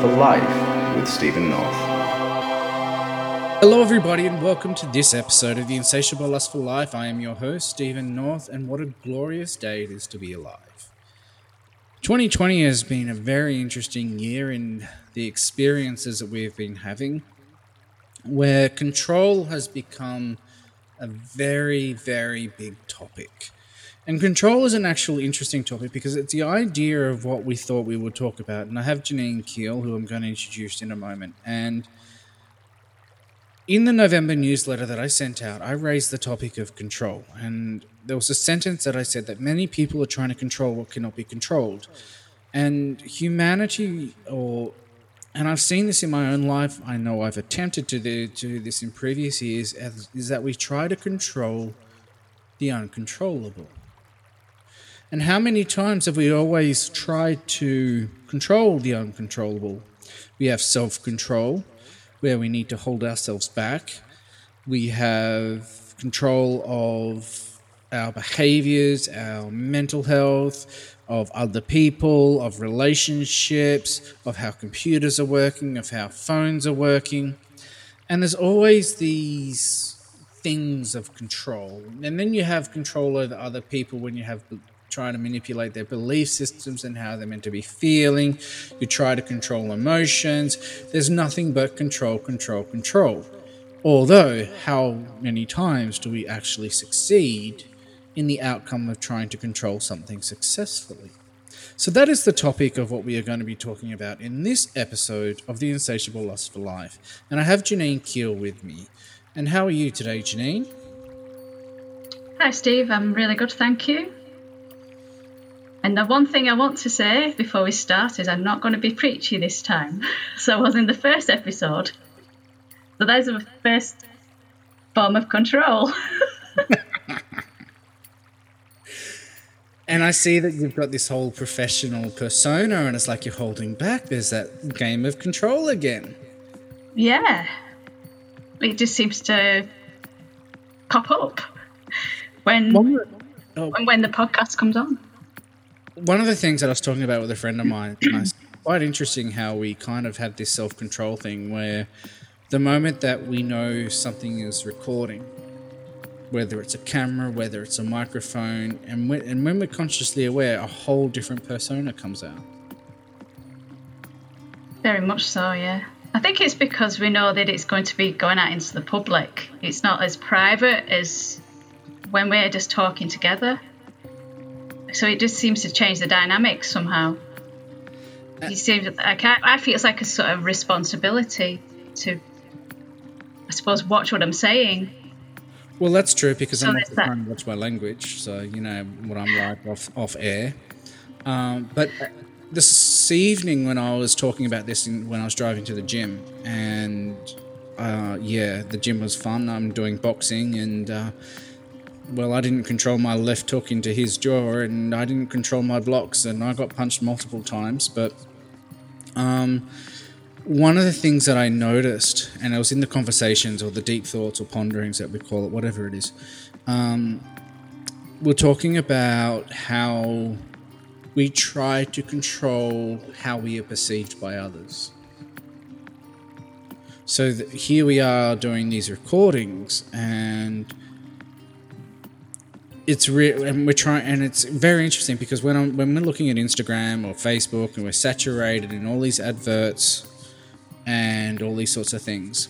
for Life with Steven North. Hello, everybody, and welcome to this episode of the Insatiable Lust for Life. I am your host, Steven North, and what a glorious day it is to be alive. 2020 has been a very interesting year in the experiences that we've been having, where control has become a very, very big topic. And control is an actual interesting topic because it's the idea of what we thought we would talk about. And I have Janine Keall, who I'm going to introduce in a moment. And in the November newsletter that I sent out, I raised the topic of control. And there was a sentence that I said that many people are trying to control what cannot be controlled. And humanity, or and I've seen this in my own life. I know I've attempted to do, to do this in previous years. Is that we try to control the uncontrollable. And how many times have we always tried to control the uncontrollable? We have self control, where we need to hold ourselves back. We have control of our behaviors, our mental health, of other people, of relationships, of how computers are working, of how phones are working. And there's always these things of control. And then you have control over other people when you have trying to manipulate their belief systems and how they're meant to be feeling. You try to control emotions. There's nothing but control, control, control. Although, how many times do we actually succeed in the outcome of trying to control something successfully? So, that is the topic of what we are going to be talking about in this episode of The Insatiable Lust for Life. And I have Janine Keall with me. And how are you today, Janine? Hi, Steve. I'm really good, thank you. And the one thing I want to say before we start is I'm not going to be preachy this time. So I was in the first episode. So there's the first form of control. and I see that you've got this whole professional persona, and it's like you're holding back. There's that game of control again. Yeah. It just seems to pop up when, oh. when the podcast comes on one of the things that I was talking about with a friend of mine, quite interesting how we kind of have this self control thing where the moment that we know something is recording, whether it's a camera, whether it's a microphone, and when, and when we're consciously aware, a whole different persona comes out. Very much so, yeah. I think it's because we know that it's going to be going out into the public. It's not as private as when we're just talking together so it just seems to change the dynamic somehow. Uh, you seem I. I feel it's like a sort of responsibility to, I suppose, watch what I'm saying. Well, that's true because so I'm not trying to watch my language, so you know what I'm like off off air. Um, but this evening, when I was talking about this, in, when I was driving to the gym, and uh, yeah, the gym was fun. I'm doing boxing and. Uh, well, I didn't control my left hook into his jaw, and I didn't control my blocks, and I got punched multiple times. But um, one of the things that I noticed, and I was in the conversations or the deep thoughts or ponderings that we call it, whatever it is, um, we're talking about how we try to control how we are perceived by others. So here we are doing these recordings, and it's real, and we're trying, and it's very interesting because when I'm when we're looking at Instagram or Facebook, and we're saturated in all these adverts and all these sorts of things,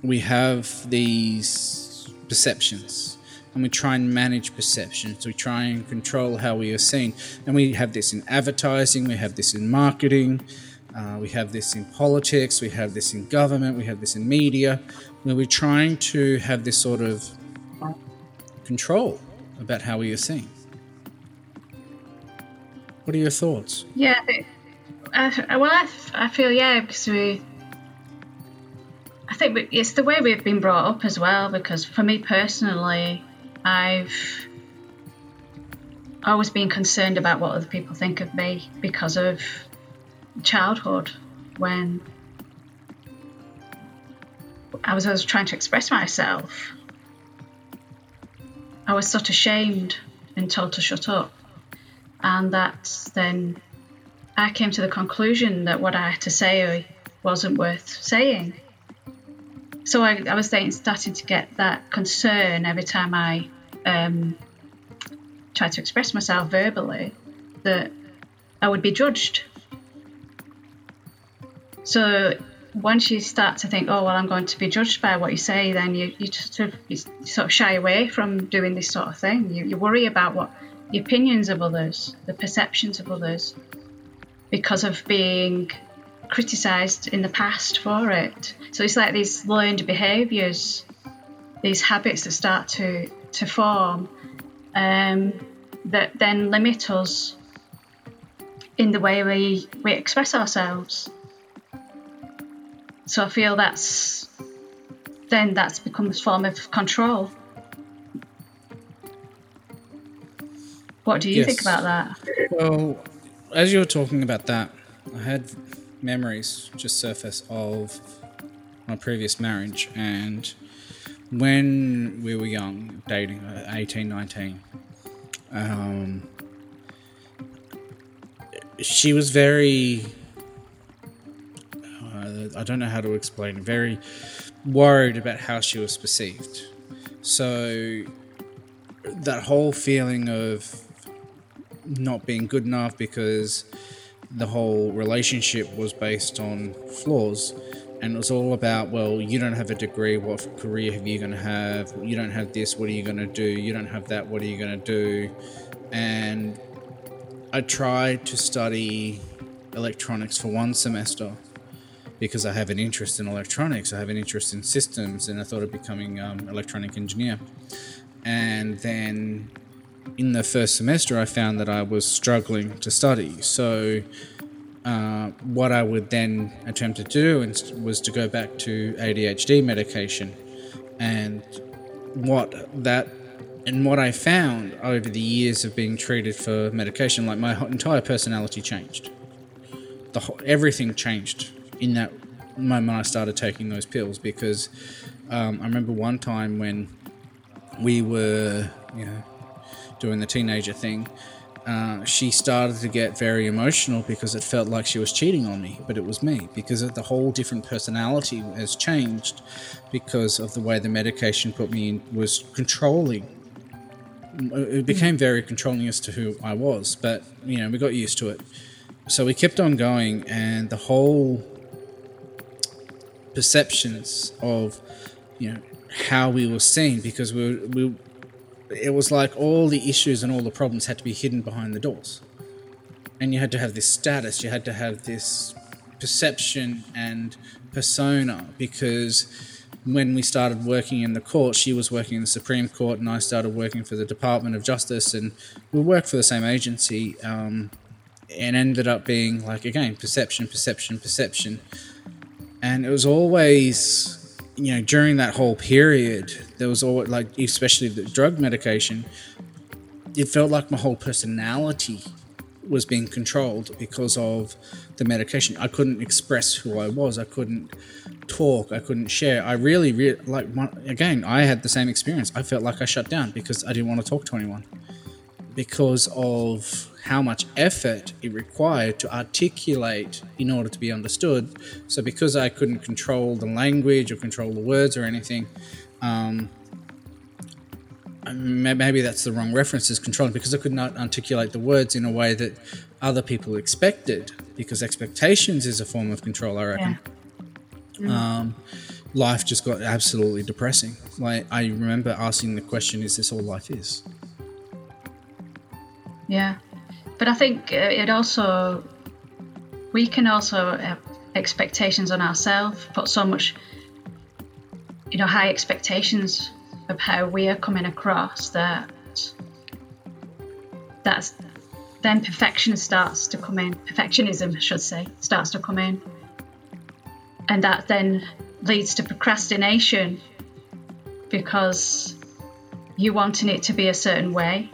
we have these perceptions, and we try and manage perceptions. We try and control how we are seen, and we have this in advertising, we have this in marketing. Uh, we have this in politics, we have this in government, we have this in media, where we're trying to have this sort of control about how we are seen. What are your thoughts? Yeah, I, well, I, I feel yeah because we. I think we, it's the way we've been brought up as well. Because for me personally, I've always been concerned about what other people think of me because of childhood when I was always trying to express myself I was sort of ashamed and told to shut up. And that then I came to the conclusion that what I had to say wasn't worth saying. So I, I was starting to get that concern every time I um, tried to express myself verbally that I would be judged. So once you start to think, oh well, I'm going to be judged by what you say, then you you sort of you sort of shy away from doing this sort of thing. You, you worry about what the opinions of others, the perceptions of others, because of being criticised in the past for it. So it's like these learned behaviours, these habits that start to to form, um, that then limit us in the way we we express ourselves. So I feel that's then that's become a form of control. What do you yes. think about that? Well, as you were talking about that, I had memories just surface of my previous marriage and when we were young, dating, uh, 18, 19, um, she was very Uh, I don't know how to explain, very worried about how she was perceived. So that whole feeling of not being good enough because the whole relationship was based on flaws and it was all about well you don't have a degree what career have you going to have? You don't have this what are you going to do? You don't have that what are you going to do? And i tried to study electronics for one semester because I have an interest in electronics, I have an interest in systems, and I thought of becoming um, electronic engineer. And then in the first semester, I found that I was struggling to study. So uh, what I would then attempt to do was to go back to ADHD medication, and what that and what I found over the years of being treated for medication, like my entire personality changed. The whole, everything changed in that moment I started taking those pills because um, I remember one time when we were, you know, doing the teenager thing. Uh, she started to get very emotional because it felt like she was cheating on me, but it was me because the whole different personality has changed because of the way the medication put me in was controlling. It became very controlling as to who I was, but you know we got used to it. So we kept on going, and the whole perceptions of you know how we were seen because we, we it was like all the issues and all the problems had to be hidden behind the doors. And you had to have this status you had to have this perception and persona because when we started working in the court she was working in the supreme court and i started working for the department of justice and we worked for the same agency um, and ended up being like again perception perception perception and it was always you know during that whole period there was always like especially the drug medication it felt like my whole personality was being controlled because of the medication. I couldn't express who i was. I couldn't talk. I couldn't share. I really, really like again i had the same experience. I felt like i shut down because i didn't want to talk to anyone because of how much effort it required to articulate in order to be understood. So, because I couldn't control the language or control the words or anything, um, maybe that's the wrong reference as controlling because I could not articulate the words in a way that other people expected because expectations is a form of control, I reckon. Yeah. Mm. Um, life just got absolutely depressing. Like I remember asking the question, "Is this all life is?" Yeah, but I think uh, it also we can also have expectations on ourselves, put so much, you know, high expectations of how we are coming across that that's then perfection starts to come in. Perfectionism, I should say, starts to come in, and that then leads to procrastination because you're wanting it to be a certain way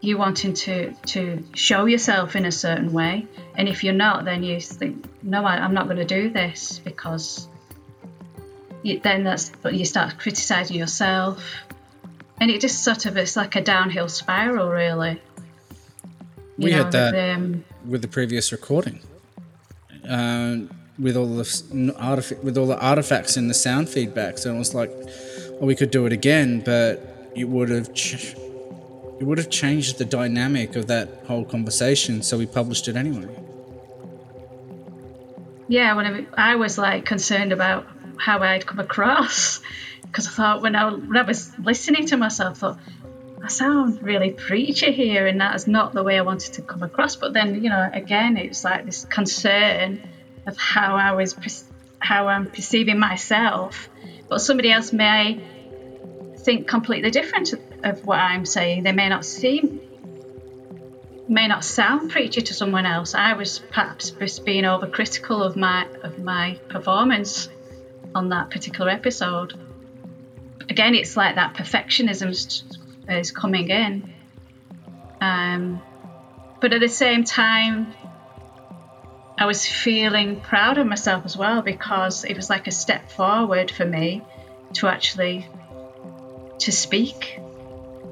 you wanting to to show yourself in a certain way. And if you're not then you think no I, am not going to do this because you, then that's but you start criticizing yourself. And it just sort of it's like a downhill spiral really. We know, had that um, with the previous recording. Uh, with all the artif- with all the artifacts and the sound feedbacks, and it was like, well, we could do it again, but it would have ch- it would have changed the dynamic of that whole conversation. So we published it anyway. yeah, when I, I was like concerned about how I'd come across, because I thought when I, when I was listening to myself, I thought I sound really preachy here, and that is not the way I wanted to come across. But then, you know, again, it's like this concern of how I was, how I'm perceiving myself, but somebody else may think completely different of what I'm saying. They may not seem may not sound preachy to someone else. I was perhaps just being overcritical of my of my performance on that particular episode. Again, it's like that perfectionism is coming in. Um, but at the same time, I was feeling proud of myself as well because it was like a step forward for me to actually to speak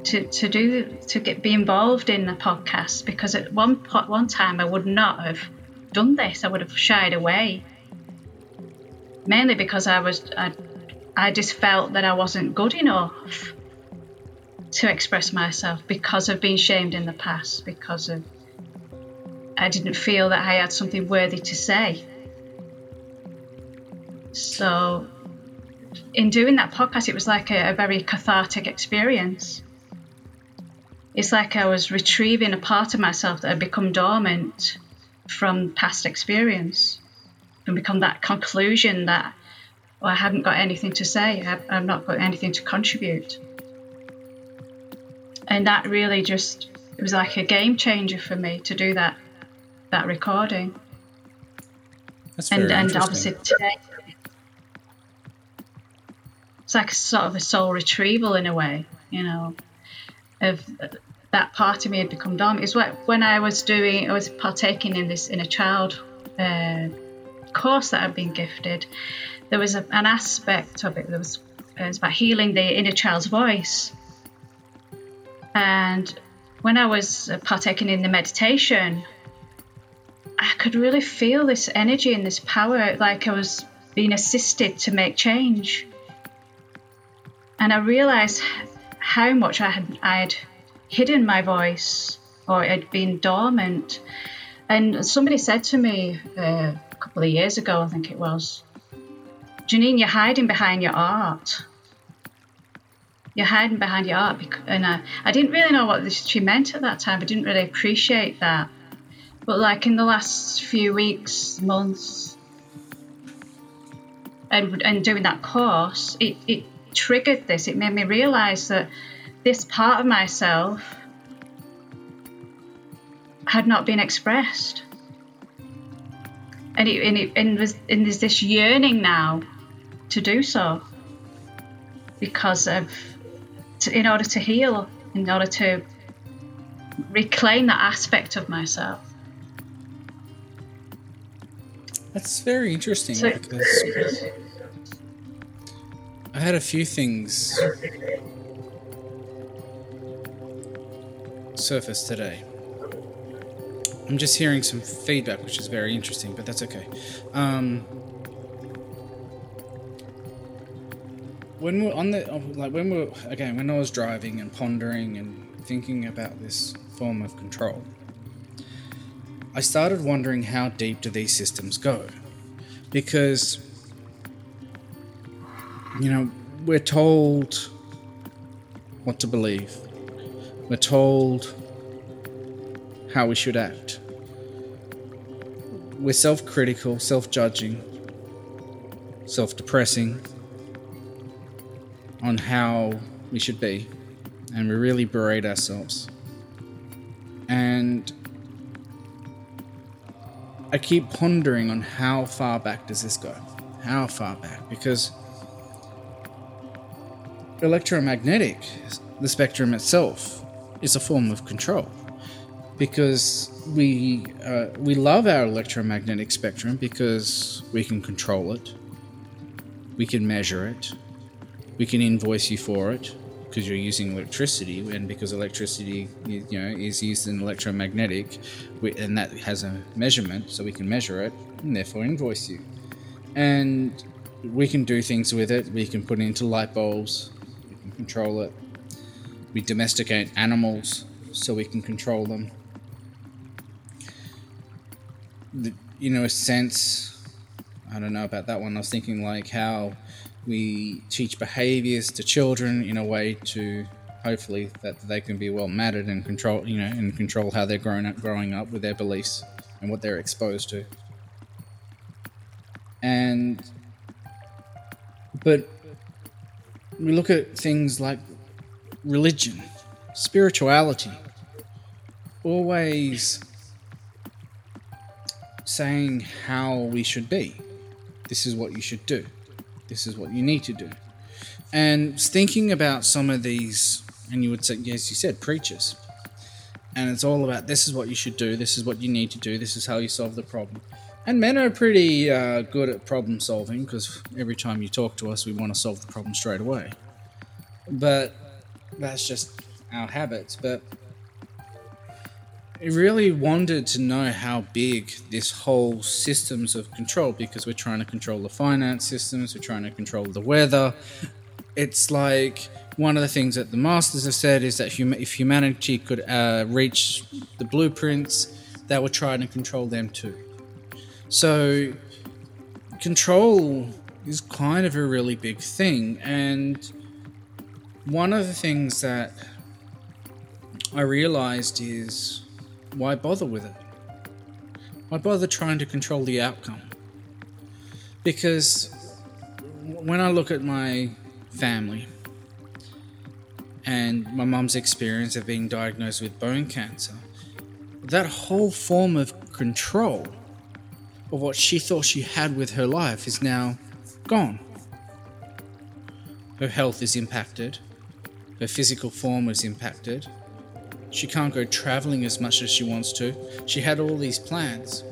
to, to do to get be involved in the podcast because at one one time I would not have done this. I would have shied away, mainly because I was I, I just felt that I wasn't good enough to express myself because of being shamed in the past because of I didn't feel that I had something worthy to say. So in doing that podcast, it was like a, a very cathartic experience. It's like I was retrieving a part of myself that had become dormant from past experience and become that conclusion that well, I haven't got anything to say, I've, I've not got anything to contribute. And that really just, it was like a game changer for me to do that, that recording. That's very And, and obviously today, it's like sort of a soul retrieval in a way, you know, of that part of me had become dormant. What when I was doing, I was partaking in this inner child uh, course that I've been gifted. There was a, an aspect of it that was, it was about healing the inner child's voice. And when I was uh, partaking in the meditation, I could really feel this energy and this power, like I was being assisted to make change. And I realized how much I had I'd hidden my voice or it had been dormant. And somebody said to me uh, a couple of years ago, I think it was, Janine, you're hiding behind your art. You're hiding behind your art. And I, I didn't really know what this, she meant at that time. I didn't really appreciate that. But like in the last few weeks, months, and, and doing that course, it, it triggered this. It made me realize that this part of myself had not been expressed. And, it, and, it, and, there's, and there's this yearning now to do so because of, to, in order to heal, in order to reclaim that aspect of myself. That's very interesting So- because I had a few things surface today. I'm just hearing some feedback, which is very interesting, but that's okay. Um, when we're on the like when we're again when I was driving and pondering and thinking about this form of control, I started wondering how deep do these systems go? Because, you know, we're told what to believe, we're told how we should act. We're self critical, self judging, self depressing on how we should be, and we really berate ourselves. And I keep pondering on how far back does this go? How far back? Because electromagnetic, the spectrum itself, is a form of control. Because we uh, we love our electromagnetic spectrum because we can control it, we can measure it, we can invoice you for it, because you're using electricity, and because electricity, you know, is used in electromagnetic, and that has a measurement, so we can measure it, and therefore invoice you. And we can do things with it. We can put it into light bulbs. We can control it. We domesticate animals so we can control them. The, you know, a sense. I don't know about that one. I was thinking like how we teach behaviors to children in a way to hopefully that they can be well mattered and control you know and control how they're growing up growing up with their beliefs and what they're exposed to and but we look at things like religion spirituality always saying how we should be this is what you should do this is what you need to do. And thinking about some of these, and you would say, yes, you said preachers. And it's all about this is what you should do, this is what you need to do, this is how you solve the problem. And men are pretty uh, good at problem solving because every time you talk to us, we want to solve the problem straight away. But that's just our habits. But I really wanted to know how big this whole systems of control because we're trying to control the finance systems, we're trying to control the weather. It's like one of the things that the masters have said is that hum- if humanity could uh, reach the blueprints, they would try to control them too. So, control is kind of a really big thing, and one of the things that I realized is why bother with it? Why bother trying to control the outcome? Because when I look at my family and my mum's experience of being diagnosed with bone cancer, that whole form of control of what she thought she had with her life is now gone. Her health is impacted, her physical form was impacted, she can't go traveling as much as she wants to. She had all these plans.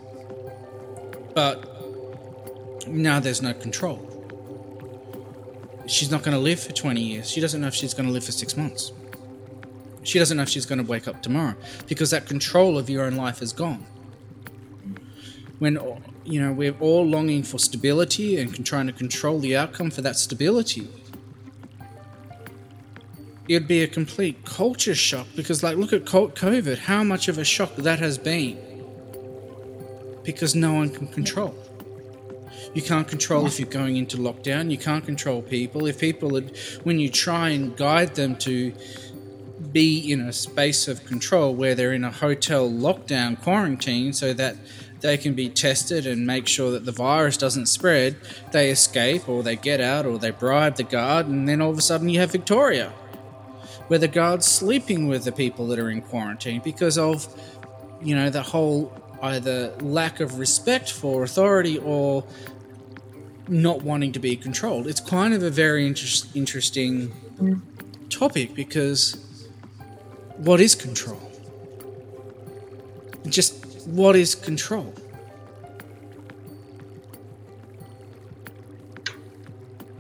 But now there's no control. She's not going to live for 20 years. She doesn't know if she's going to live for six months. She doesn't know if she's going to wake up tomorrow because that control of your own life is gone. When, you know, we're all longing for stability and trying to control the outcome for that stability it'd be a complete culture shock because, like, look at COVID, how much of a shock that has been. Because no one can control. You can't control if you're going into lockdown. You can't control people. If people, are, when you try and guide them to be in a space of control where they're in a hotel lockdown quarantine so that they can be tested and make sure that the virus doesn't spread, they escape or they get out or they bribe the guard, and then all of a sudden you have Victoria where the guard's sleeping with the people that are in quarantine because of, you know, the whole either lack of respect for authority or not wanting to be controlled. It's kind of a very inter- interesting topic because what is control? Just what is control?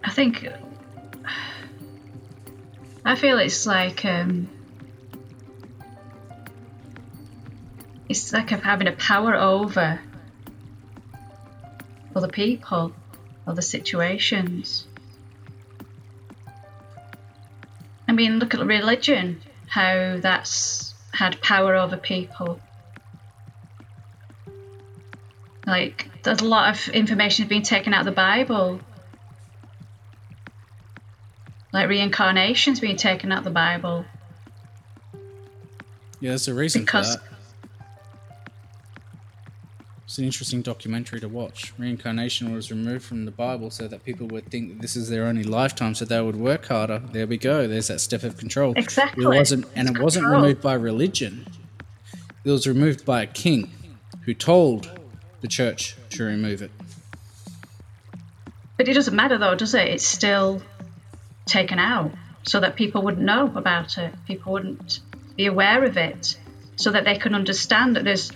I think I feel it's like um, it's like having a power over other people, other situations. I mean, look at religion, how that's had power over people. Like, there's a lot of information being taken out of the Bible like reincarnation's being taken out of the Bible. Yeah, there's a reason because for that. It's an interesting documentary to watch. Reincarnation was removed from the Bible so that people would think that this is their only lifetime, so they would work harder. There we go. There's that step of control. Exactly. It wasn't, and it wasn't removed by religion. It was removed by a king, who told the church to remove it. But it doesn't matter, though, does it? It's still taken out so that people wouldn't know about it, people wouldn't be aware of it, so that they can understand that there's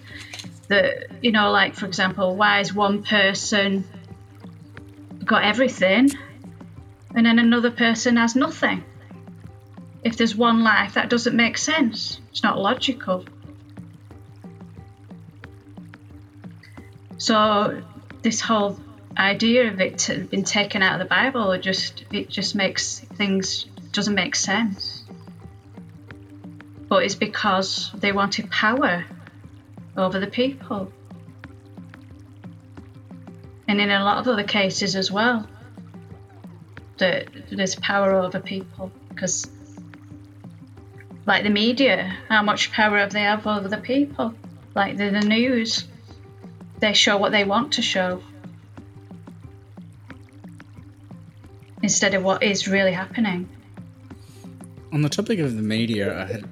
the, you know, like for example, why is one person got everything and then another person has nothing? if there's one life, that doesn't make sense. It's not logical. So this whole idea of it being taken out of the Bible, it just it just makes things doesn't make sense. But it's because they wanted power over the people. And in a lot of other cases as well, that there's power over people because like the media, how much power have they have over the people? Like the, the news, they show what they want to show instead of what is really happening. On the topic of the media, I had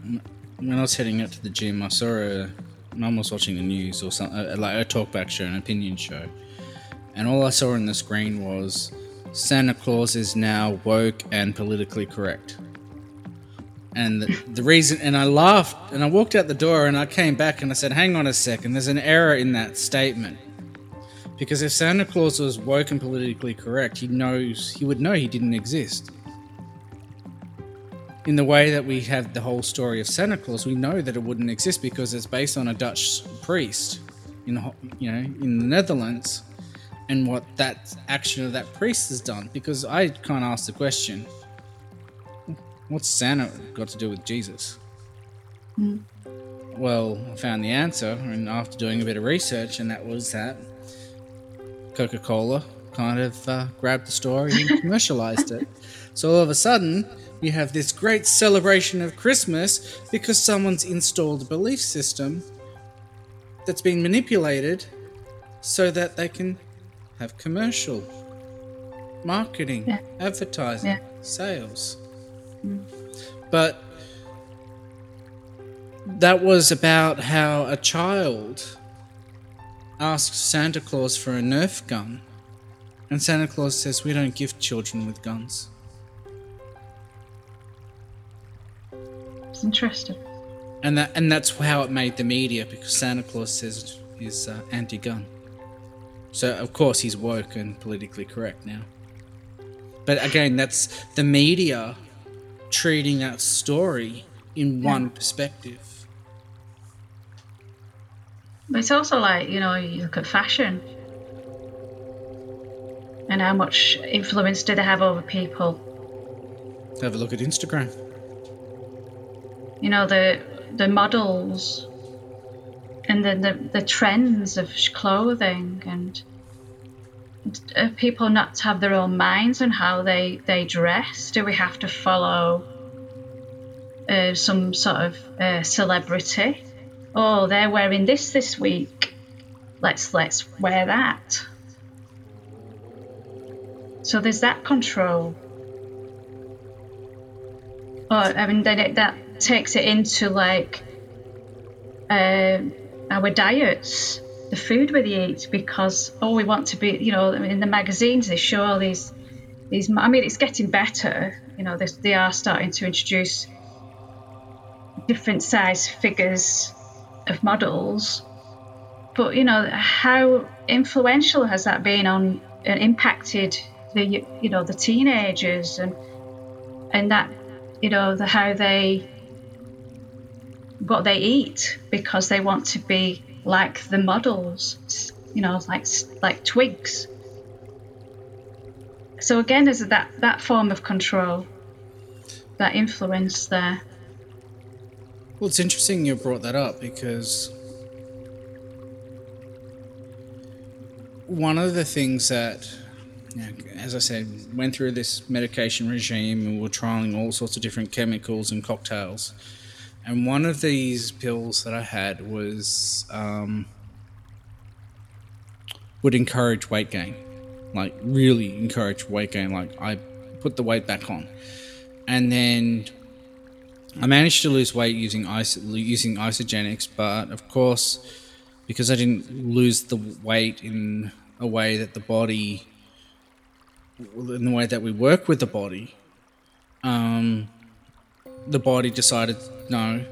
when I was heading out to the gym, I saw a mum was watching the news or something uh, like a talkback show, an opinion show, and all I saw on the screen was Santa Claus is now woke and politically correct. And the, the, reason, and I laughed and I walked out the door and I came back and I said, hang on a second, there's an error in that statement. Because if Santa Claus was woke and politically correct, he knows, he would know he didn't exist. In the way that we have the whole story of Santa Claus, we know that it wouldn't exist because it's based on a Dutch priest in, you know, in the Netherlands and what that action of that priest has done. Because I can't ask the question What's Santa got to do with Jesus? Mm. Well, I found the answer, and after doing a bit of research, and that was that Coca Cola kind of uh, grabbed the story and commercialized it. So all of a sudden, you have this great celebration of Christmas because someone's installed a belief system that's been manipulated so that they can have commercial marketing, yeah. advertising, yeah. sales. But that was about how a child asked Santa Claus for a Nerf gun, and Santa Claus says, We don't give children with guns. It's interesting. And that and that's how it made the media because Santa Claus says he's uh, anti-gun. So of course he's woke and politically correct now. But again, that's the media treating that story in yeah. one perspective. But it's also like, you know, you look at fashion and how much influence do they have over people? Have a look at Instagram. You know, the the models and the, the, the trends of clothing and uh, people not have their own minds on how they, they dress? Do we have to follow uh, some sort of uh, celebrity? Oh, they're wearing this this week. Let's let's wear that. So there's that control. Or I mean, then it, that takes it into like uh, our diets the food we eat because all we want to be, you know, in the magazines they show all these, these. I mean, it's getting better. You know, they, they are starting to introduce different size figures of models. But you know, how influential has that been on and impacted the you know the teenagers and and that you know the how they what they eat because they want to be like the models, you know, like like twigs. So again, there's that that form of control, that influence there. Well, it's interesting you brought that up because one of the things that, as I said, went through this medication regime and we're trialing all sorts of different chemicals and cocktails and one of these pills that I had was um, would encourage weight gain, like really encourage weight gain. Like I put the weight back on, and then I managed to lose weight using iso- using Isagenix, but of course, because I didn't lose the weight in a way that the body, in the way that we work with the body, um, the body decided, no,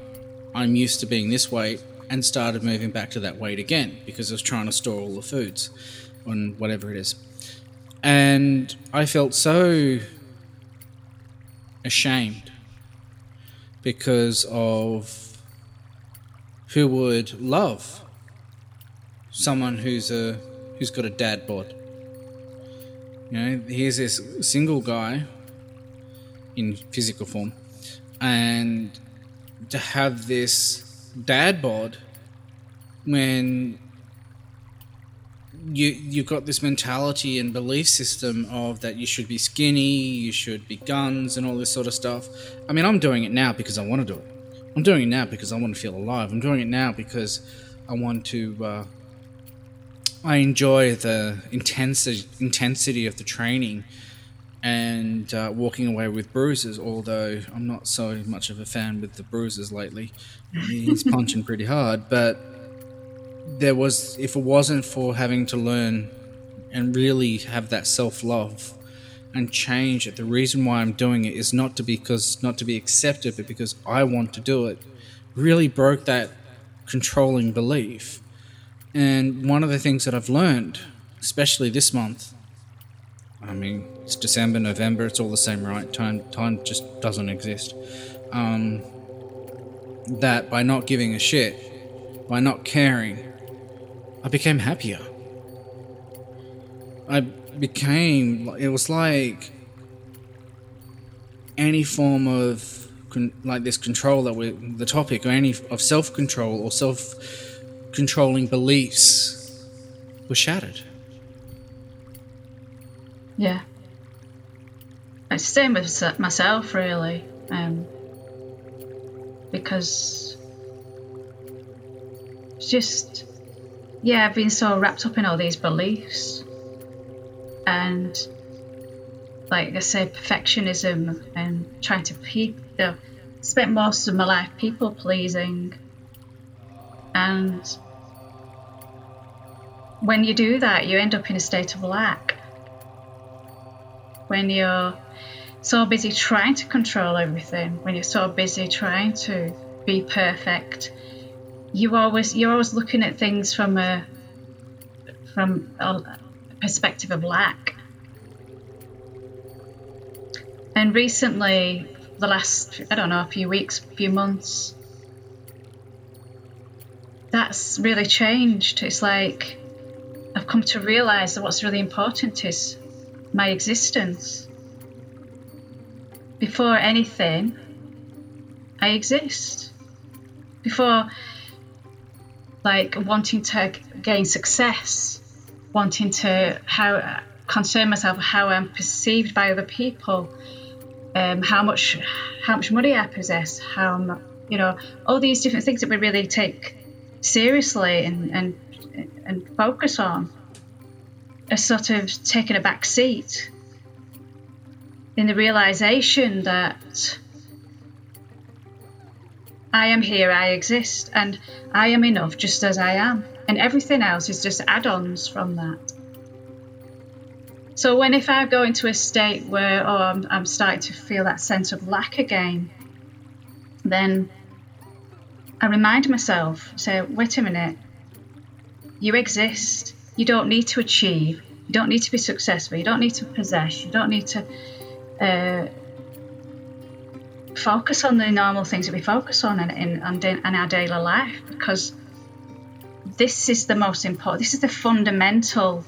I'm used to being this weight, and started moving back to that weight again because I was trying to store all the foods on whatever it is. And I felt so ashamed because of who would love someone who's a who's got a dad bod. You know, here's this single guy in physical form, and to have this dad bod when you you've got this mentality and belief system of that you should be skinny, you should be guns, and all this sort of stuff. I mean, I'm doing it now because I want to do it. I'm doing it now because I want to feel alive. I'm doing it now because I want to. Uh, I enjoy the intensity intensity of the training and uh, walking away with bruises. Although I'm not so much of a fan with the bruises lately. He's punching pretty hard, but there was if it wasn't for having to learn and really have that self love and change it, the reason why I'm doing it is not to because not to be accepted, but because I want to do it. Really broke that controlling belief. And one of the things that I've learned, especially this month, I mean, it's December, November, it's all the same, right? Time, time just doesn't exist. Um, that by not giving a shit, by not caring, I became happier. I became, it was like any form of, con- like this control that we the topic, or any of self control or self controlling beliefs were shattered. Yeah. It's the same with myself, really. Um, because it's just yeah, I've been so wrapped up in all these beliefs. And like I say, perfectionism and trying to pe- you know, spent most of my life people pleasing. And when you do that you end up in a state of lack. When you're so busy trying to control everything when you're so busy trying to be perfect you always you're always looking at things from a from a perspective of lack. And recently, the last I don't know a few weeks, a few months, that's really changed. It's like I've come to realize that what's really important is my existence. Before anything, I exist. Before like wanting to gain success, wanting to how concern myself how I'm perceived by other people, um, how much how much money I possess, how I'm, you know all these different things that we really take seriously and and and focus on are sort of taking a back seat in the realization that I am here, I exist, and I am enough just as I am. And everything else is just add ons from that. So, when if I go into a state where, oh, I'm, I'm starting to feel that sense of lack again, then I remind myself, say, wait a minute, you exist. You don't need to achieve. You don't need to be successful. You don't need to possess. You don't need to uh, focus on the normal things that we focus on in, in, in our daily life because this is the most important, this is the fundamental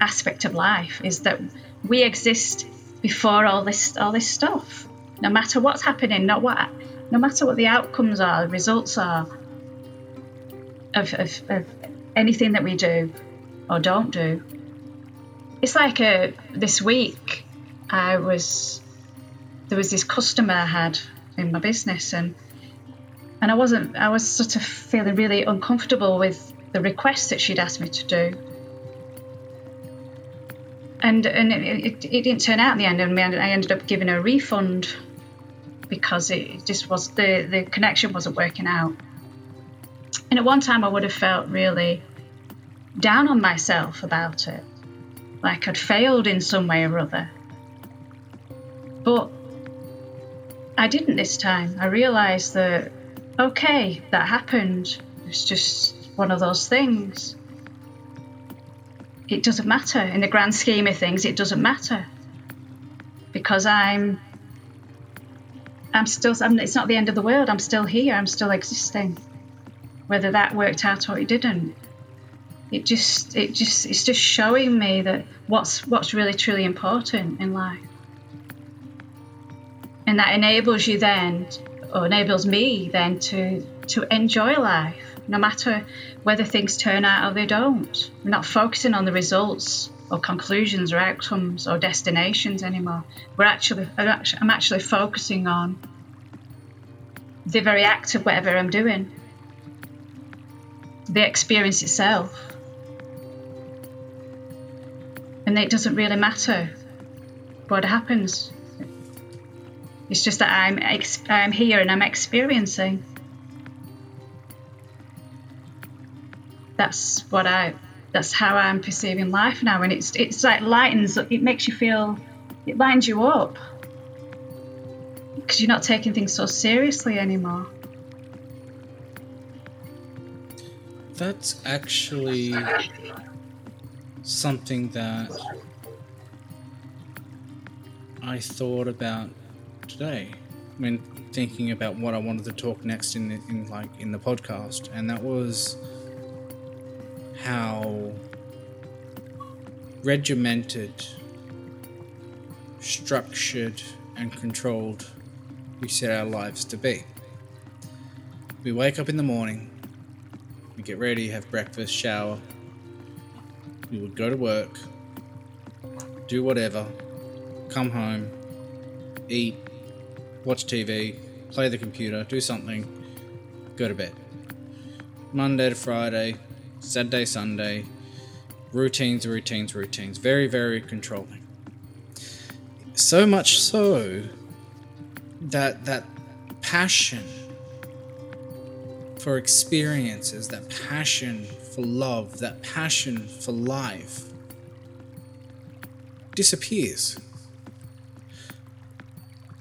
aspect of life is that we exist before all this all this stuff. No matter what's happening not what no matter what the outcomes are the results are of, of, of anything that we do or don't do. It's like a, uh, this week i was there was this customer I had in my business and and I wasn't I was sort of feeling really uncomfortable with the request that she'd asked me to do. And and it, it, it didn't turn out in the end and I ended up giving her a refund because it just was the, the connection wasn't working out. And at one time I would have felt really down on myself about it. Like I'd failed in some way or other. But I didn't this time. I realised that, okay, that happened. It's just one of those things. It doesn't matter. In the grand scheme of things, it doesn't matter. Because I'm I'm still. I'm, it's not the end of the world. I'm still here. I'm still existing. Whether that worked out or it didn't, it just it just it's just showing me that what's what's really truly important in life, and that enables you then, or enables me then to to enjoy life, no matter whether things turn out or they don't. We're not focusing on the results or conclusions or outcomes or destinations anymore. We're actually, I'm actually focusing on the very act of whatever I'm doing, the experience itself. And it doesn't really matter what happens. It's just that I'm I'm here and I'm experiencing. That's what I that's how I'm perceiving life now, and it's it's like lightens. It makes you feel, it lightens you up because you're not taking things so seriously anymore. That's actually something that I thought about today when thinking about what I wanted to talk next in in like in the podcast, and that was how regimented, structured, and controlled we set our lives to be. We wake up in the morning, we get ready, have breakfast, shower, we would go to work, do whatever, come home, eat, watch TV, play the computer, do something, go to bed. Monday to Friday, Saturday, Sunday, routines, routines, routines. Very, very controlling. So much so that that passion for experiences, that passion for love, that passion for life disappears.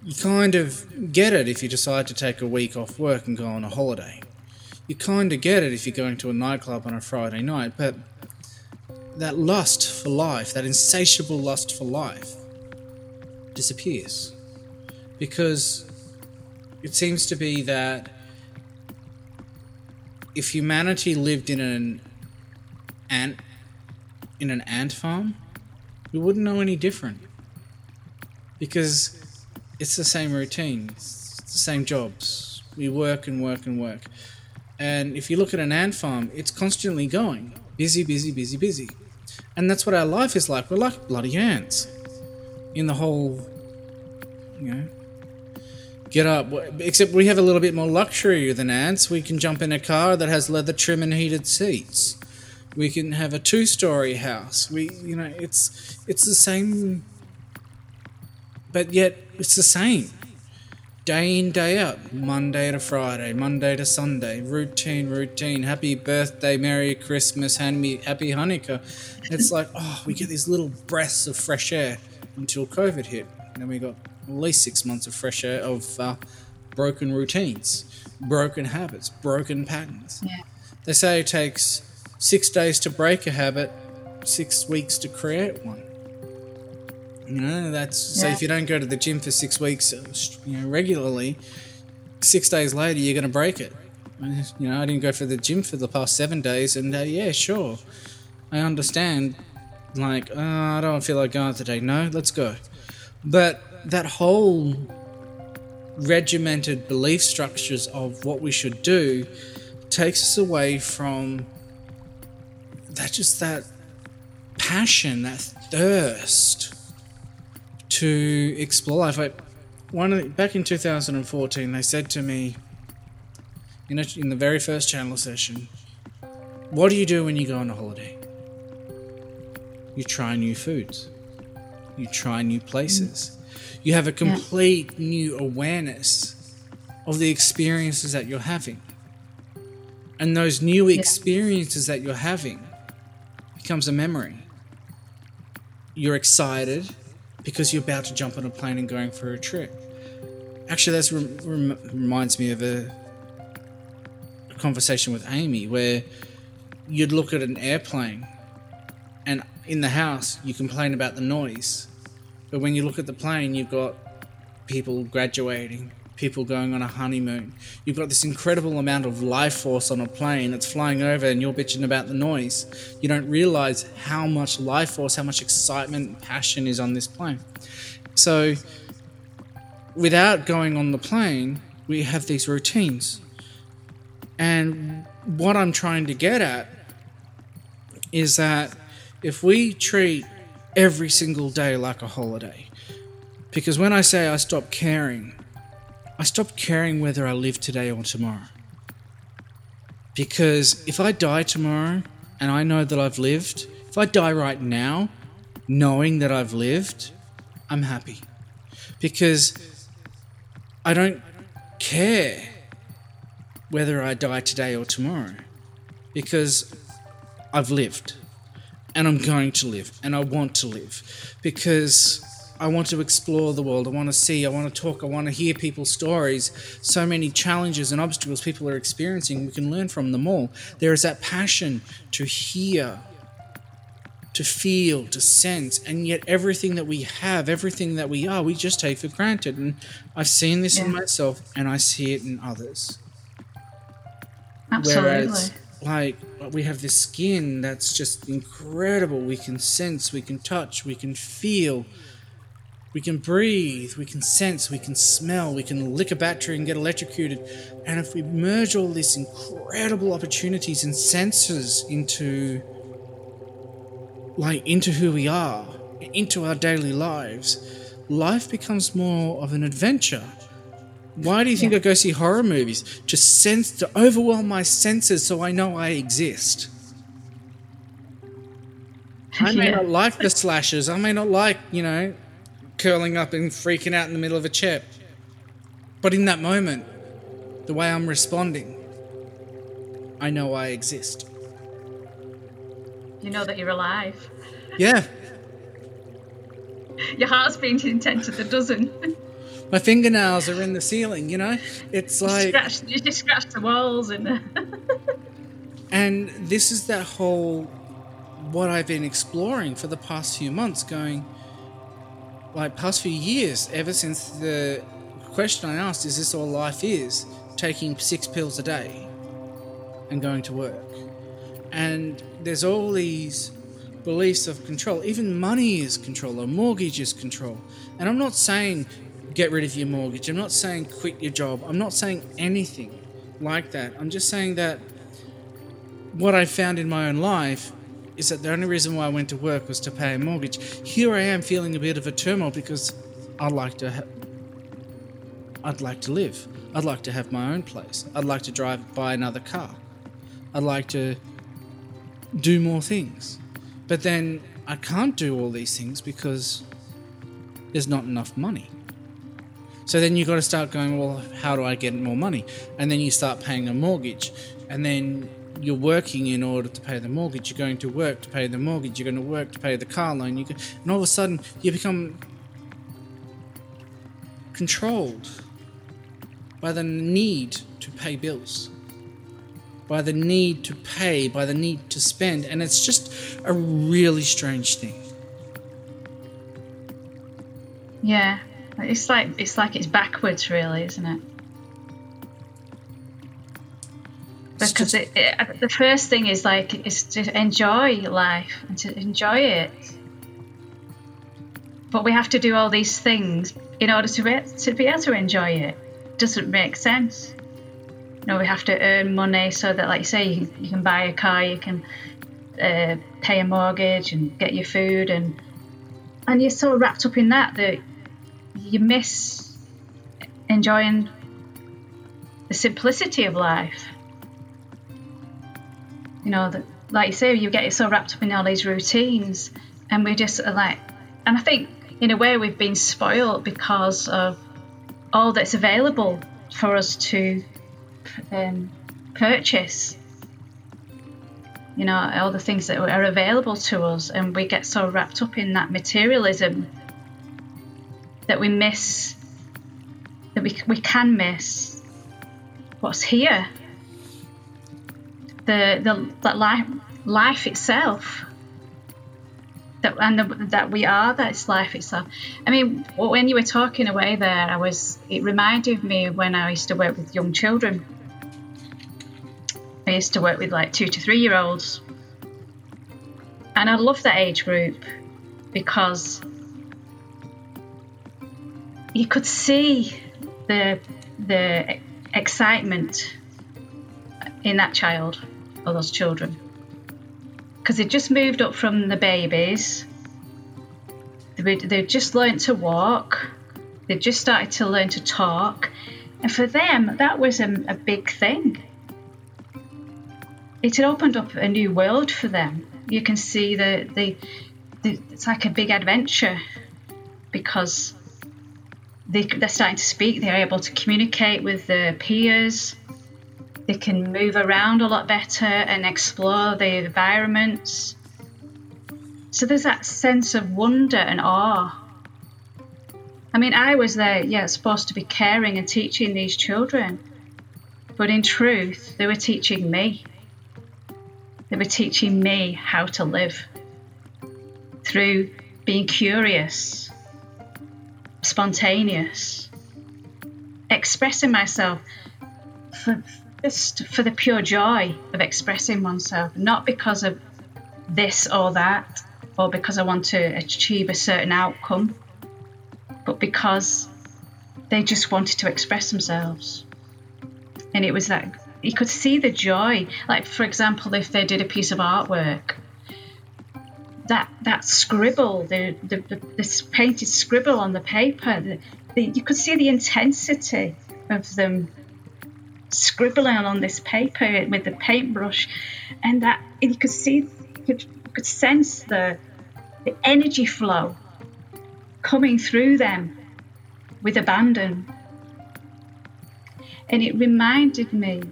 You kind of get it if you decide to take a week off work and go on a holiday you kind of get it if you're going to a nightclub on a Friday night, but that lust for life, that insatiable lust for life, disappears. Because it seems to be that if humanity lived in an ant in an ant farm, we wouldn't know any different. Because it's the same routine, it's the same jobs. We work and work and work. And if you look at an ant farm, it's constantly going busy, busy, busy, busy. And that's what our life is like. We're like bloody ants in the whole, you know, get up. Except we have a little bit more luxury than ants. We can jump in a car that has leather trim and heated seats. We can have a two-story house. We, you know, it's it's the same, but yet it's the same day in, day out, Monday to Friday, Monday to Sunday, routine, routine, happy birthday, Merry Christmas, happy, happy Hanukkah. It's like, oh, we get these little breaths of fresh air until COVID hit. And then we got at least six months of fresh air of uh, broken routines, broken habits, broken patterns. Yeah. They say it takes six days to break a habit, six weeks to create one. You know, that's yeah. so if you don't go to the gym for six weeks, uh, you know, regularly, six days later you're going to break it. You know, I didn't go for the gym for the past seven days, and uh, yeah, sure, I understand. Like, oh, I don't feel like going today. No, let's go. But that whole regimented belief structures of what we should do takes us away from that just that passion, that thirst to explore life. Like one the, back in 2014, they said to me in, a, in the very first channel session, "What do you do when you go on a holiday? You try new foods, you try new places, you have a complete yeah. new awareness of the experiences that you're having." And those new experiences that you're having becomes a memory. You're excited, because you're about to jump on a plane and going for a trip. Actually, that rem- rem- reminds me of a conversation with Amy where you'd look at an airplane and in the house you complain about the noise, but when you look at the plane, you've got people graduating, people going on a honeymoon. You've got this incredible amount of life force on a plane that's flying over and you're bitching about the noise. You don't realize how much life force, how much excitement and passion is on this plane. So, without going on the plane, we have these routines. And what I'm trying to get at is that if we treat every single day like a holiday, because when I say I stop caring, I stop caring whether I live today or tomorrow. Because if I die tomorrow and I know that I've lived, if I die right now knowing that I've lived, I'm happy. Because I don't care whether I die today or tomorrow. Because I've lived and I'm going to live and I want to live. Because I want to explore the world. I want to see. I want to talk. I want to hear people's stories. So many challenges and obstacles people are experiencing. We can learn from them all. There is that passion to hear, to feel, to sense, and yet everything that we have, everything that we are, we just take for granted. And I've seen this yeah. in myself, and I see it in others. Absolutely. Whereas, like we have this skin that's just incredible. We can sense, we can touch, we can feel we can breathe, we can sense, we can smell, we can lick a battery and get electrocuted. And if we merge all these incredible opportunities and senses into like into who we are, into our daily lives, life becomes more of an adventure. Why do you think yeah. I go see horror movies? Just sense to overwhelm my senses so I know I exist. I may yeah. not like the slashes. I may not like, you know, curling up and freaking out in the middle of a chair. But in that moment, the way I'm responding, I know I exist. You know that you're alive. Yeah. Your heart's beating ten to the dozen. My fingernails are in the ceiling, you know? It's like. You, scratch, you just scratch the walls and. and this is that whole. What I've been exploring for the past few months, going like past few years, ever since the question I asked, is this all life is? Taking six pills a day and going to work. And there's all these beliefs of control. Even money is control, a mortgage is control. And I'm not saying get rid of your mortgage. I'm not saying quit your job. I'm not saying anything like that. I'm just saying that what I found in my own life is that the only reason why I went to work was to pay a mortgage. Here I am feeling a bit of a turmoil because I'd like to ha- I'd like to live. I'd like to have my own place. I'd like to drive buy another car. I'd like to do more things. But then I can't do all these things because there's not enough money. So then you've got to start going, well, how do I get more money? And then you start paying a mortgage. And then you're working in order to pay the mortgage. You're going to work to pay the mortgage. You're going to work to pay the car loan. You can, and all of a sudden, you become controlled by the need to pay bills, by the need to pay, by the need to spend, and it's just a really strange thing. Yeah, it's like it's like it's backwards, really, isn't it? Because it, it, the first thing is like is to enjoy life and to enjoy it. But we have to do all these things in order to be, to be able to enjoy it. Doesn't make sense. You know we have to earn money so that like you say you can, you can buy a car you can uh, pay a mortgage and get your food and and you're so wrapped up in that that you miss enjoying the simplicity of life you know, that like you say, you get so wrapped up in all these routines, and we just are like, and I think in a way we've been spoiled because of all that's available for us to um, purchase. You know, all the things that are available to us, and we get so wrapped up in that materialism that we miss, that we, we can miss what's here the the, life life itself. that and the, that we are that's life itself. I mean, when you were talking away there, I was it reminded me when I used to work with young children. I used to work with like two to three year olds, and I love that age group because you could see the the excitement in that child or those children because they just moved up from the babies. They they just learned to walk. They just started to learn to talk, and for them that was a, a big thing. It had opened up a new world for them. You can see the, the, the it's like a big adventure because they, they're starting to speak. They're able to communicate with their peers they can move around a lot better and explore the environments. So there's that sense of wonder and awe. I mean, I was there, yeah, supposed to be caring and teaching these children, but in truth, they were teaching me. They were teaching me how to live through being curious, spontaneous, expressing myself for, just for the pure joy of expressing oneself, not because of this or that, or because I want to achieve a certain outcome, but because they just wanted to express themselves. And it was that you could see the joy. Like, for example, if they did a piece of artwork, that that scribble, the, the, the this painted scribble on the paper, the, the, you could see the intensity of them scribbling on this paper with the paintbrush, and that you could see, you could, you could sense the, the energy flow coming through them with abandon. And it reminded me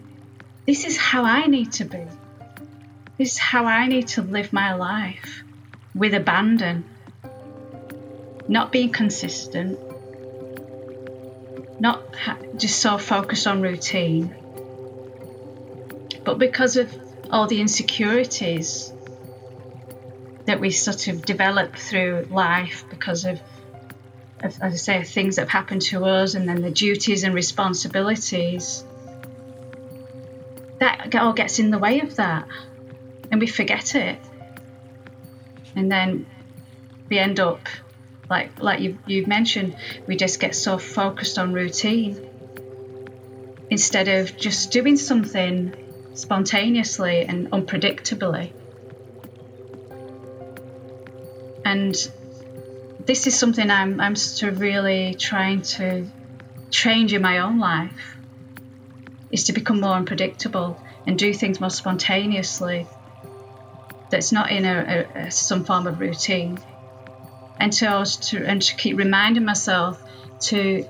this is how I need to be. This is how I need to live my life with abandon. Not being consistent, not just so focused on routine, but because of all the insecurities that we sort of develop through life because of, of, as I say, things that have happened to us and then the duties and responsibilities, that all gets in the way of that and we forget it. And then we end up like like you you've mentioned, we just get so focused on routine instead of just doing something spontaneously and unpredictably. And this is something I'm, I'm sort of really trying to change in my own life is to become more unpredictable and do things more spontaneously that's not in a, a, a some form of routine and to, to and to keep reminding myself to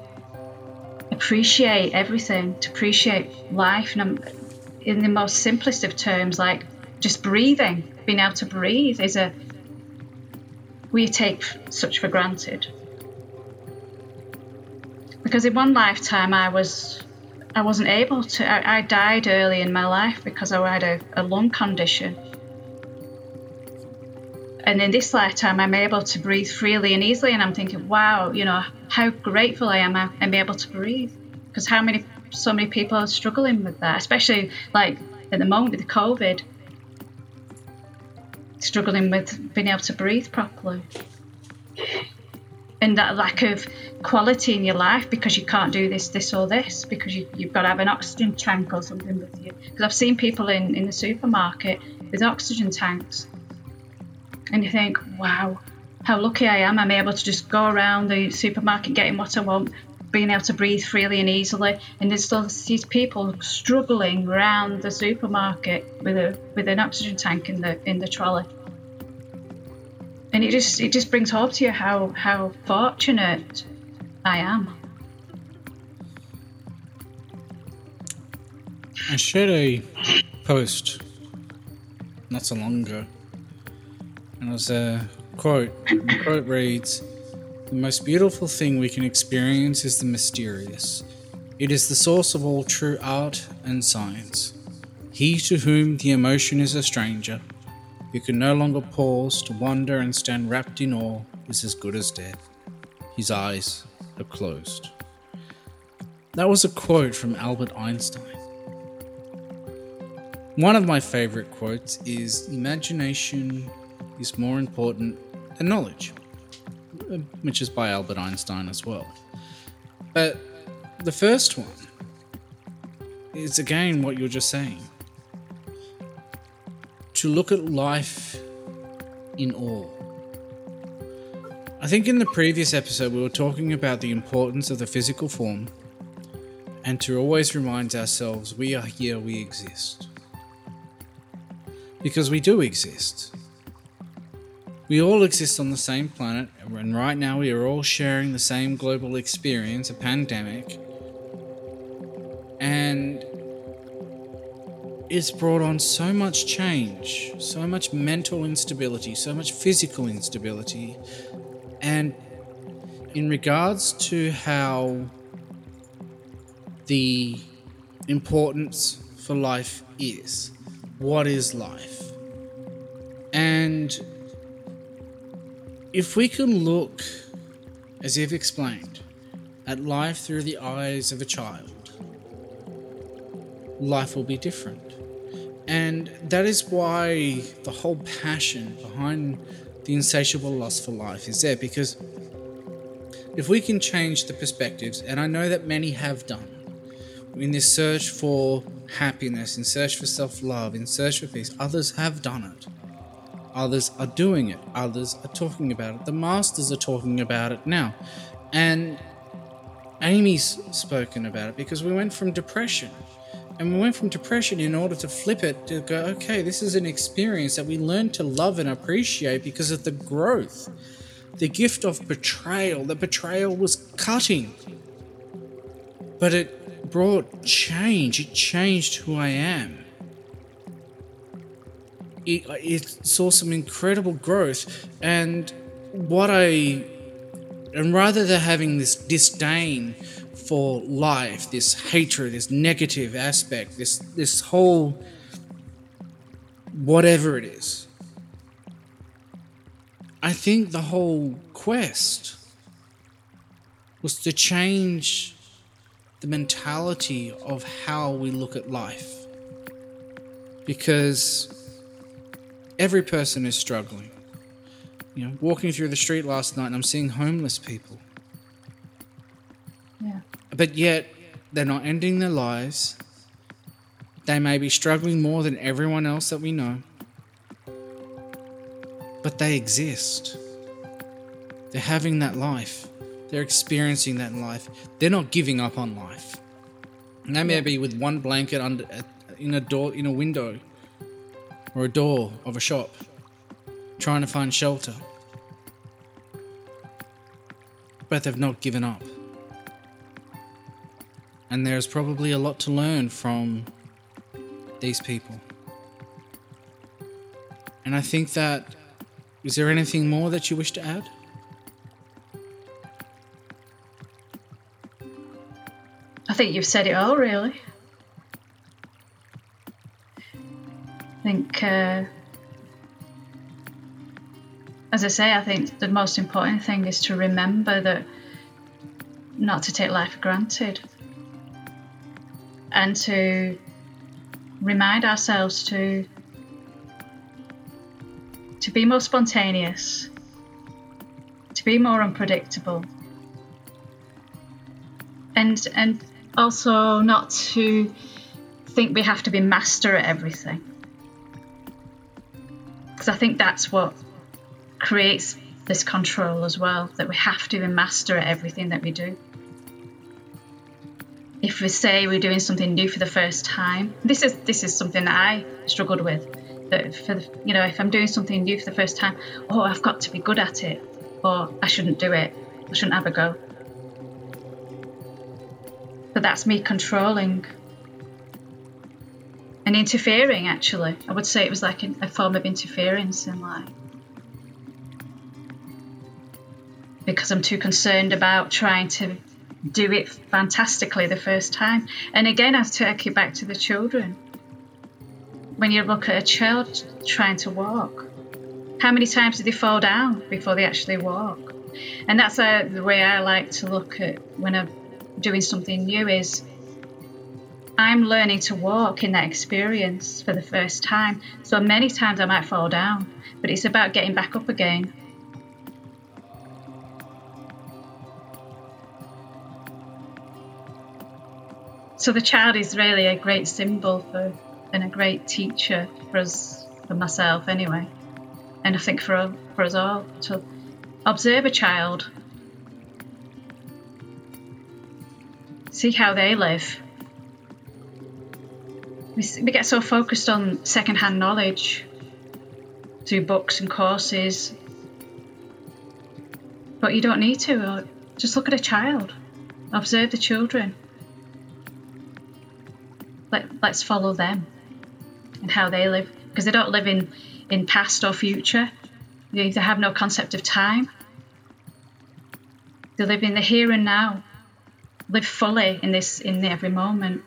appreciate everything to appreciate life and I'm, in the most simplest of terms, like just breathing, being able to breathe is a we take such for granted. Because in one lifetime, I was I wasn't able to. I, I died early in my life because I had a, a lung condition. And in this lifetime, I'm able to breathe freely and easily. And I'm thinking, wow, you know, how grateful I am I'm able to breathe. Because how many so many people are struggling with that, especially like at the moment with COVID, struggling with being able to breathe properly. And that lack of quality in your life because you can't do this, this, or this because you, have got to have an oxygen tank or something with you. Because I've seen people in, in the supermarket with oxygen tanks, and you think, wow, how lucky I am. I'm able to just go around the supermarket getting what I want being able to breathe freely and easily. And there's still these people struggling around the supermarket with a with an oxygen tank in the in the trolley. And it just it just brings hope to you how how fortunate I am. I shared a post not so long ago, and it was a quote. The quote reads the most beautiful thing we can experience is the mysterious. It is the source of all true art and science. He to whom the emotion is a stranger who can no longer pause to wonder and stand rapt in awe, is as good as dead. His eyes are closed. That was a quote from Albert Einstein. One of my favorite quotes is Imagination is more important than knowledge, which is by Albert Einstein as well. But the first one is again what you're just saying to look at life in awe. I think in the previous episode we were talking about the importance of the physical form and to always remind ourselves we are here, we exist. Because we do exist. We all exist on the same planet, and right now we are all sharing the same global experience, a pandemic. And it's brought on so much change, so much mental instability, so much physical instability. And in regards to how the importance for life is, what is life? And if we can look, as you've explained, at life through the eyes of a child, life will be different. And that is why the whole passion behind the insatiable lust for life is there because if we can change the perspectives, and I know that many have done, in this search for happiness, in search for self love, in search for peace, others have done it. Others are doing it. Others are talking about it. The masters are talking about it now. And Amy's spoken about it because we went from depression and we went from depression in order to flip it to go, okay, this is an experience that we learn to love and appreciate because of the growth. The gift of betrayal. The betrayal was cutting. But it brought change. It changed who I am. It, it saw some incredible growth. And what I. And rather than having this disdain for life, this hatred, this negative aspect, this this whole whatever it is. I think the whole quest was to change the mentality of how we look at life. Because every person is struggling. You know, walking through the street last night and I'm seeing homeless people. Yeah. But yet, they're not ending their lives. They may be struggling more than everyone else that we know. But they exist. They're having that life. They're experiencing that life. They're not giving up on life. And they may be with one blanket under in a door in a window or a door of a shop trying to find shelter. But they've not given up and there's probably a lot to learn from these people. And I think that. Is there anything more that you wish to add? I think you've said it all, really. Uh, as I say, I think the most important thing is to remember that not to take life for granted and to remind ourselves to to be more spontaneous, to be more unpredictable, and and also not to think we have to be master at everything. Because I think that's what creates this control as well, that we have to master at everything that we do if we say we're doing something new for the first time, this is this is something that I struggled with. That for the, you know, if I'm doing something new for the first time, oh, I've got to be good at it, or I shouldn't do it, I shouldn't have a go. But that's me controlling and interfering. Actually, I would say it was like a form of interference in life. Because I'm too concerned about trying to do it fantastically the first time. And again, I take it back to the children. when you look at a child trying to walk, how many times do they fall down before they actually walk? And that's uh, the way I like to look at when I'm doing something new is I'm learning to walk in that experience for the first time. So many times I might fall down, but it's about getting back up again. So the child is really a great symbol for and a great teacher for us, for myself anyway, and I think for for us all to observe a child, see how they live. We, we get so focused on secondhand knowledge through books and courses, but you don't need to. Just look at a child, observe the children. Let, let's follow them and how they live because they don't live in in past or future. They, they have no concept of time. They live in the here and now. Live fully in this in every moment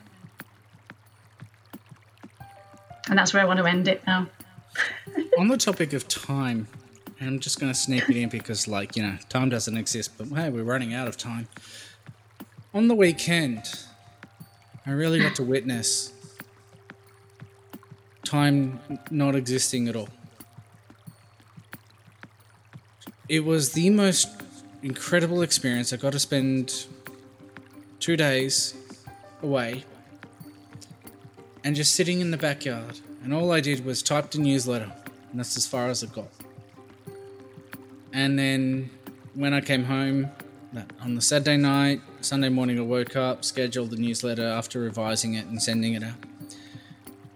and that's where i want to end it now on the topic of time i'm just going to sneak it in because like you know time doesn't exist but hey we're running out of time on the weekend I really got to witness time not existing at all. It was the most incredible experience. I got to spend two days away and just sitting in the backyard. And all I did was typed a newsletter, and that's as far as it got. And then when I came home, on the Saturday night, Sunday morning, I woke up, scheduled the newsletter after revising it and sending it out.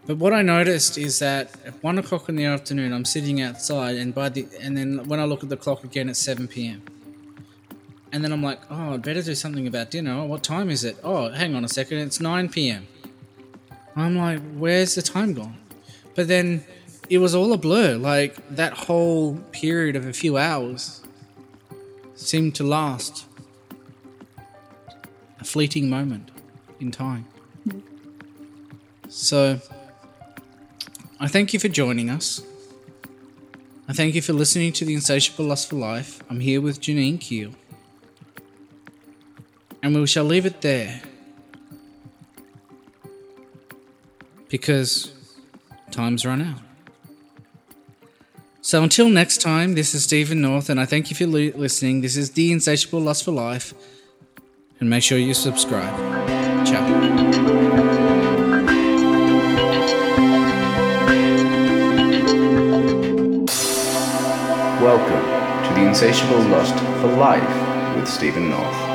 But what I noticed is that at one o'clock in the afternoon, I'm sitting outside, and by the and then when I look at the clock again, it's seven p.m. And then I'm like, oh, I'd better do something about dinner. What time is it? Oh, hang on a second, it's nine p.m. I'm like, where's the time gone? But then it was all a blur. Like that whole period of a few hours seemed to last a fleeting moment in time. So, I thank you for joining us. I thank you for listening to The Insatiable Lust for Life. I'm here with Janine Keall. And we shall leave it there. Because time's run out. So until next time, this is Steven North, and I thank you for listening. This is The Insatiable Lust for Life and make sure you subscribe. Ciao. Welcome to the Insatiable Lust for Life with Steven North.